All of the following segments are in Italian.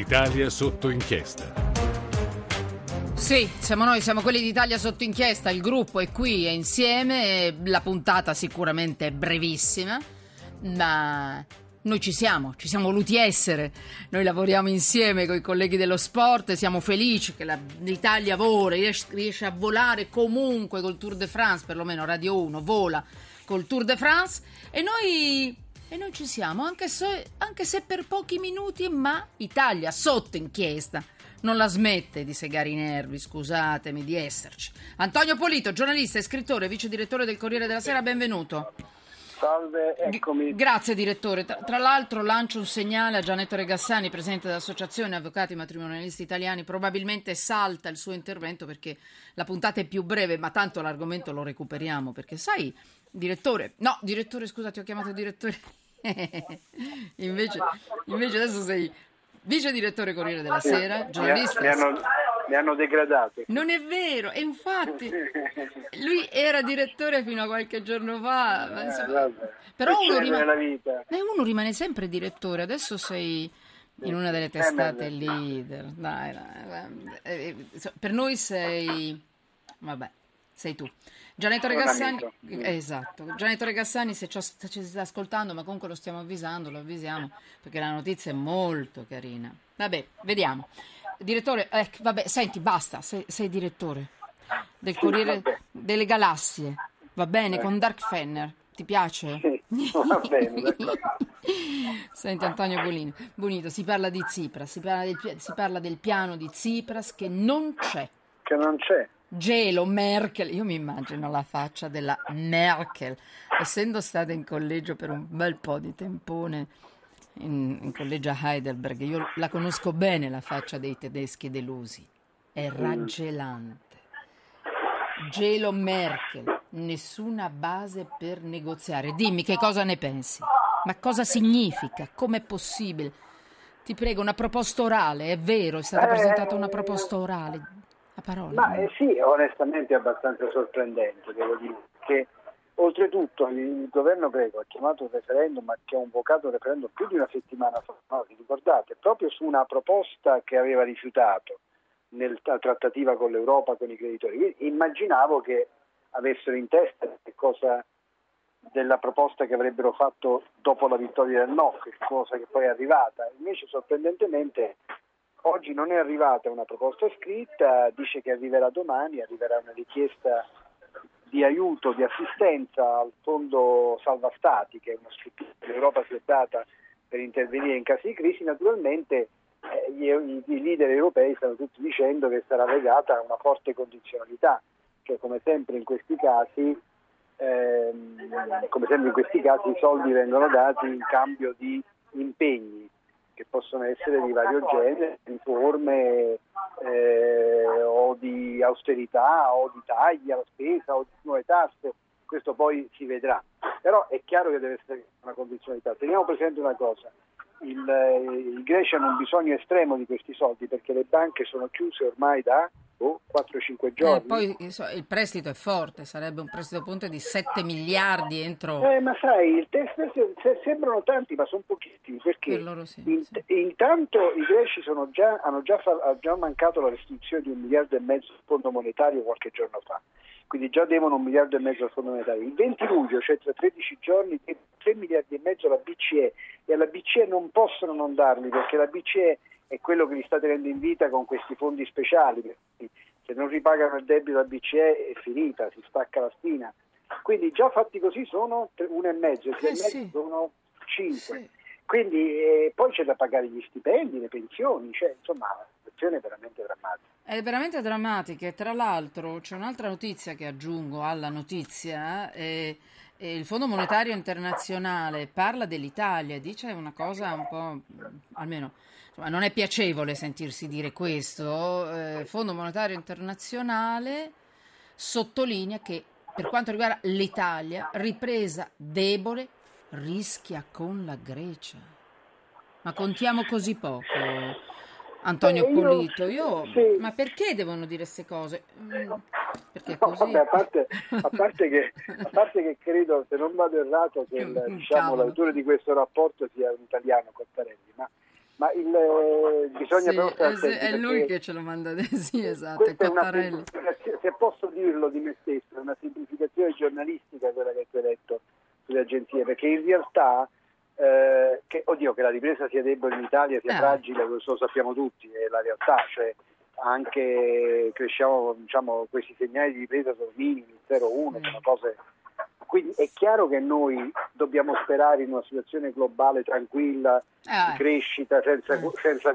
Italia sotto inchiesta. Sì, siamo noi, siamo quelli d'Italia sotto inchiesta, il gruppo è qui, è insieme, la puntata sicuramente è brevissima, ma noi ci siamo, ci siamo voluti essere, noi lavoriamo insieme con i colleghi dello sport, siamo felici che la- l'Italia vola, riesce, riesce a volare comunque col Tour de France, perlomeno Radio 1 vola col Tour de France e noi, e noi ci siamo, anche se, anche se per pochi minuti, ma Italia sotto inchiesta. Non la smette di segare i nervi, scusatemi, di esserci. Antonio Polito, giornalista e scrittore, vice direttore del Corriere della Sera, benvenuto. Salve, eccomi. Grazie direttore. Tra, tra l'altro lancio un segnale a Gianetto Regassani, presidente dell'Associazione Avvocati Matrimonialisti Italiani. Probabilmente salta il suo intervento perché la puntata è più breve, ma tanto l'argomento lo recuperiamo. Perché sai, direttore, no, direttore, scusa, ti ho chiamato direttore. invece, invece adesso sei vice direttore Corriere della Sera, giornalista. mi hanno, mi hanno degradato. Non è vero, e infatti lui era direttore fino a qualche giorno fa. Eh, però uno rimane, eh, uno rimane sempre direttore, adesso sei in una delle testate Eh, beh, leader. Dai, dai, eh, eh, per noi sei. Vabbè, sei tu. Gianetto Regassani, amico. eh, esatto. Gianetto Regassani, se ci, ci sta ascoltando, ma comunque lo stiamo avvisando, lo avvisiamo perché la notizia è molto carina. Vabbè, vediamo. Direttore, eh, vabbè, senti, basta, sei, sei direttore del Corriere vabbè. delle Galassie, va bene, con Dark Fenner, ti piace? Sì, va bene. Senti Antonio Bolini, Bonito, si parla di Tsipras, si parla del, si parla del piano di Tsipras che non c'è. Che non c'è. Gelo, Merkel, io mi immagino la faccia della Merkel, essendo stata in collegio per un bel po' di tempone in, in collegio a Heidelberg, io la conosco bene la faccia dei tedeschi delusi, è raggelante. Gelo Merkel, nessuna base per negoziare. Dimmi che cosa ne pensi? Ma cosa significa? Com'è possibile? Ti prego, una proposta orale, è vero, è stata Eh, presentata una proposta orale. A parole. Ma eh, sì, onestamente è abbastanza sorprendente, devo dire, che oltretutto il, il governo greco ha chiamato un referendum, ma che ha convocato un referendum più di una settimana fa, no, vi ricordate, proprio su una proposta che aveva rifiutato nella trattativa con l'Europa, con i creditori. Quindi immaginavo che avessero in testa che cosa della proposta che avrebbero fatto dopo la vittoria del no, che cosa che poi è arrivata. Invece sorprendentemente oggi non è arrivata una proposta scritta, dice che arriverà domani, arriverà una richiesta di aiuto, di assistenza al fondo salva stati, che è una struttura che l'Europa si è data per intervenire in caso di crisi. Naturalmente eh, i, leader europei stanno tutti dicendo che sarà legata a una forte condizionalità, cioè come sempre in questi casi ehm, come sempre in questi casi i soldi vengono dati in cambio di impegni che possono essere di vario genere, riforme eh, o di austerità o di tagli alla spesa o di nuove tasse, questo poi si vedrà. Però è chiaro che deve essere una condizionalità. Teniamo presente una cosa, il, eh, i greci hanno un bisogno estremo di questi soldi perché le banche sono chiuse ormai da oh, 4-5 Eh, giorni. poi so, il prestito è forte, sarebbe un prestito ponte di 7 miliardi entro... Eh, ma sai, il test se- se- sembrano tanti, ma sono pochissimi, perché Per sì, in- sì. intanto i greci sono già, hanno già, fa- già mancato la restrizione di un miliardo e mezzo del fondo monetario qualche giorno fa, quindi già devono un miliardo e mezzo al fondo monetario. Il 20 luglio, cioè tra 13 giorni, 3 miliardi e mezzo alla BCE e alla BCE non possono non darli perché la BCE è quello che li sta tenendo in vita con questi fondi speciali. Se non ripagano il debito alla BCE è finita, si stacca la spina. Quindi già fatti così sono tre- uno e mezzo, e tre Eh, e mezzo sì. sono cinque. Sì. Quindi eh, poi c'è da pagare gli stipendi, le pensioni, cioè, insomma situazione è veramente drammatica. È veramente drammatica e tra l'altro c'è un'altra notizia che aggiungo alla notizia. eh, eh, il Fondo Monetario Internazionale parla dell'Italia, dice una cosa un po', almeno insomma, non è piacevole sentirsi dire questo. Il Fondo Monetario Internazionale sottolinea che per quanto riguarda l'Italia, ripresa debole rischia con la Grecia. Ma contiamo così poco. Antonio Eh, io- Polito, io, sì. ma perché devono dire queste cose? Mm, Perché è No, così. vabbè, a, parte, a parte che, a parte che credo, se non vado errato, che il, Mm, diciamo, l'autore di questo rapporto sia un italiano, Cottarelli, ma ma il, eh, bisogna sì, però stare attenti. È lui che ce lo manda, sì esatto, è Cottarelli. Se posso dirlo di me stesso, è una semplificazione giornalistica quella che hai detto sulle agenzie, perché in realtà eh, che, oddio, che la ripresa sia debole in Italia, sia eh. fragile, questo lo sappiamo tutti, è la realtà, cioè anche cresciamo, diciamo, questi segnali di ripresa sono minimi, 0-1, mm. sono cose... Quindi è chiaro che noi dobbiamo sperare in una situazione globale tranquilla, eh. di crescita, senza, mm. senza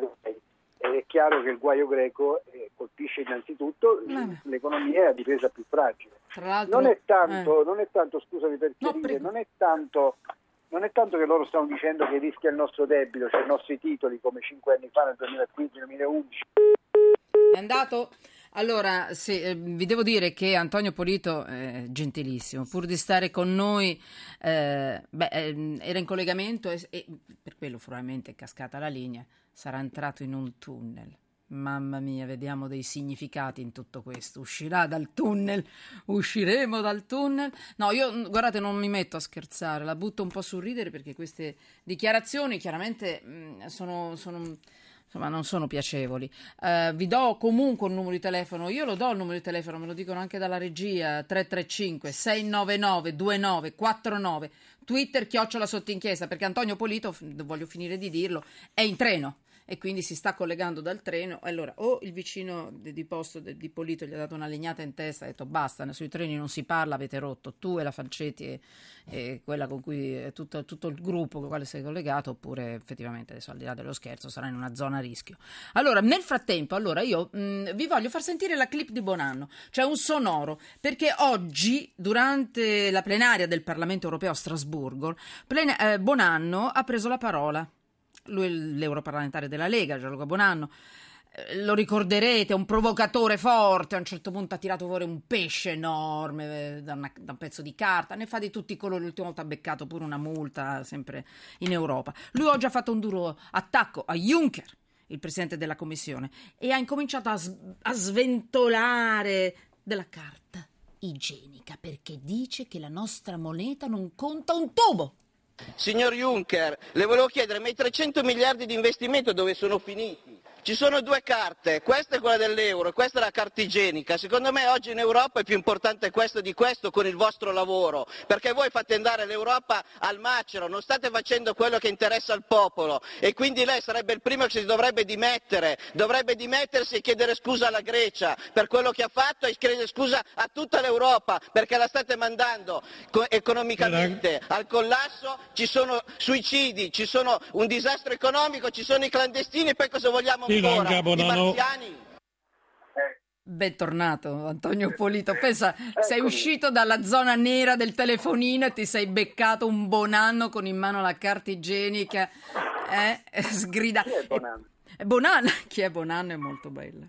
è chiaro che il guaio greco eh, colpisce innanzitutto mm. l'economia e la difesa più fragile. Non è, tanto, non è tanto, scusami per chiarire, no, non è tanto non è tanto che loro stanno dicendo che rischia il nostro debito, cioè i nostri titoli come cinque anni fa nel 2015-2011. È andato? Allora, sì, eh, vi devo dire che Antonio Polito è gentilissimo, pur di stare con noi, eh, beh, eh, era in collegamento e, e per quello probabilmente è cascata la linea, sarà entrato in un tunnel. Mamma mia, vediamo dei significati in tutto questo. Uscirà dal tunnel, usciremo dal tunnel. No, io guardate, non mi metto a scherzare, la butto un po' sul ridere perché queste dichiarazioni chiaramente mm, sono, sono insomma non sono piacevoli. Uh, vi do comunque un numero di telefono, io lo do il numero di telefono, me lo dicono anche dalla regia, 335 699 2949, Twitter chiocciola sotto inchiesta, perché Antonio Polito, voglio finire di dirlo, è in treno e quindi si sta collegando dal treno. Allora, o il vicino di, di posto di, di Polito gli ha dato una legnata in testa e ha detto basta, sui treni non si parla, avete rotto, tu e la Falcetti e, e quella con cui tutto, tutto, il gruppo con quale sei collegato, oppure effettivamente adesso al di là dello scherzo sarà in una zona a rischio. Allora, nel frattempo, allora io mh, vi voglio far sentire la clip di Bonanno, cioè un sonoro, perché oggi, durante la plenaria del Parlamento europeo a Strasburgo, eh, Bonanno ha preso la parola lui è l'europarlamentare della Lega, Gianluca Bonanno. Eh, lo ricorderete, un provocatore forte. A un certo punto ha tirato fuori un pesce enorme eh, da, una, da un pezzo di carta. Ne fa di tutti i colori. L'ultima volta ha beccato pure una multa, sempre in Europa. Lui oggi ha fatto un duro attacco a Juncker, il presidente della commissione, e ha incominciato a, a sventolare della carta igienica perché dice che la nostra moneta non conta un tubo. Signor Juncker, le volevo chiedere, ma i 300 miliardi di investimento dove sono finiti? Ci sono due carte, questa è quella dell'euro, questa è la carta igienica. Secondo me oggi in Europa è più importante questo di questo con il vostro lavoro, perché voi fate andare l'Europa al macero, non state facendo quello che interessa al popolo e quindi lei sarebbe il primo che si dovrebbe dimettere, dovrebbe dimettersi e chiedere scusa alla Grecia per quello che ha fatto e chiedere scusa a tutta l'Europa perché la state mandando economicamente al collasso, ci sono suicidi, ci sono un disastro economico, ci sono i clandestini e poi cosa vogliamo Silanga, Bonanno. Bentornato Antonio Polito. Pensa, sei uscito dalla zona nera del telefonino e ti sei beccato un Bonanno con in mano la carta igienica. Eh? Sgrida. Chi è Bonanno? Bonanno. Chi è Bonanno è molto bella.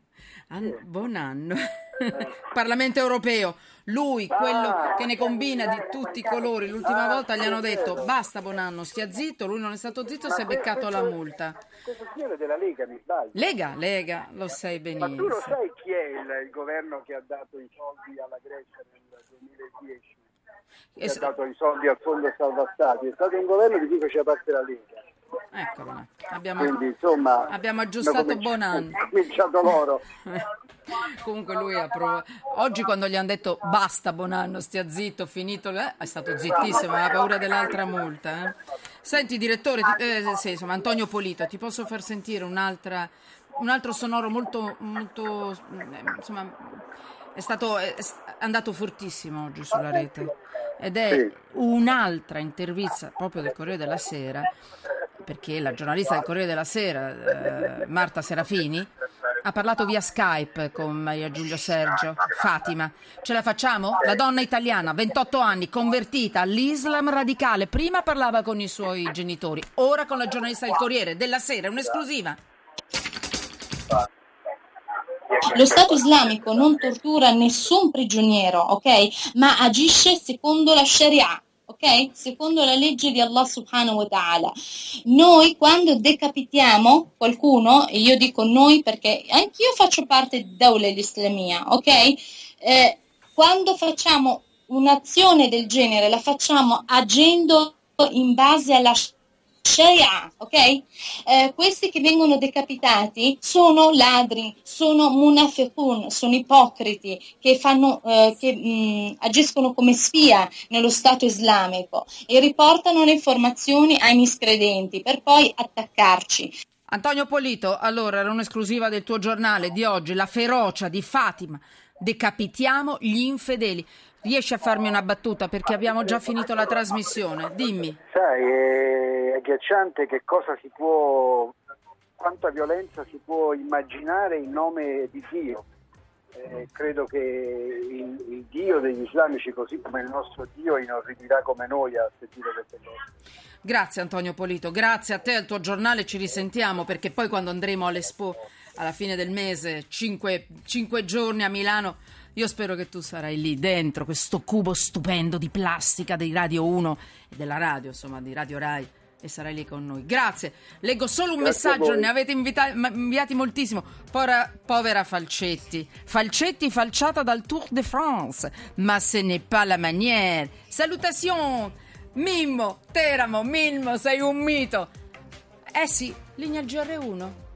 An- Bonanno. Parlamento europeo. Lui, quello che ne combina di tutti i colori, l'ultima volta gli hanno detto basta Bonanno, stia zitto, lui non è stato zitto, si è beccato la multa. Questo signore della Lega, mi sbaglio? Lega, Lega, lo sai benissimo. Ma tu lo sai chi è il, il governo che ha dato i soldi alla Grecia nel 2010? Che ha dato i soldi al fondo salva stati? È stato un governo di cui faceva parte la Lega. Eccolo, abbiamo, Quindi, insomma, abbiamo aggiustato Bonanno. Ha cominciato loro. Comunque lui ha provato. Oggi quando gli hanno detto basta Bonanno, stia zitto, finito, eh, è stato zittissimo, aveva paura dell'altra multa. Eh. Senti direttore, eh, sì, insomma, Antonio Polito, ti posso far sentire un'altra, un altro sonoro molto, molto eh, insomma, è stato è andato fortissimo oggi sulla rete ed è un'altra intervista proprio del Corriere della Sera perché la giornalista del Corriere della Sera, eh, Marta Serafini, ha parlato via Skype con Maria Giulio Sergio, Fatima. Ce la facciamo? La donna italiana, 28 anni, convertita all'Islam radicale. Prima parlava con i suoi genitori, ora con la giornalista del Corriere della Sera, un'esclusiva. Lo Stato islamico non tortura nessun prigioniero, ok? Ma agisce secondo la Sharia ok? Secondo la legge di Allah subhanahu wa ta'ala. Noi quando decapitiamo qualcuno, e io dico noi perché anch'io faccio parte di Daula l'Islamia, ok? Eh, quando facciamo un'azione del genere la facciamo agendo in base alla Sharia, ok? Eh, questi che vengono decapitati sono ladri, sono munafiqun, sono ipocriti che, fanno, eh, che mh, agiscono come spia nello Stato islamico e riportano le informazioni ai miscredenti per poi attaccarci. Antonio Polito, allora era un'esclusiva del tuo giornale di oggi, la ferocia di Fatima. Decapitiamo gli infedeli. Riesci a farmi una battuta perché abbiamo già finito la trasmissione? Dimmi. Sai, è agghiacciante che cosa si può, quanta violenza si può immaginare in nome di Dio. Eh, credo che il, il, Dio degli islamici, così come il nostro Dio, inorridirà come noi a sentire queste cose. Grazie Antonio Polito, grazie a te e al tuo giornale, ci risentiamo perché poi quando andremo all'Expo alla fine del mese, cinque, cinque giorni a Milano, io spero che tu sarai lì dentro questo cubo stupendo di plastica di Radio 1 e della radio, insomma, di Radio Rai e sarai lì con noi. Grazie. Leggo solo un Grazie messaggio, ne avete invita- inviati moltissimo. Povera, povera Falcetti. Falcetti falciata dal Tour de France. Ma ce n'est pas la manière. Salutations. Mimmo, Teramo, Mimmo, sei un mito. Eh sì, linea GR1.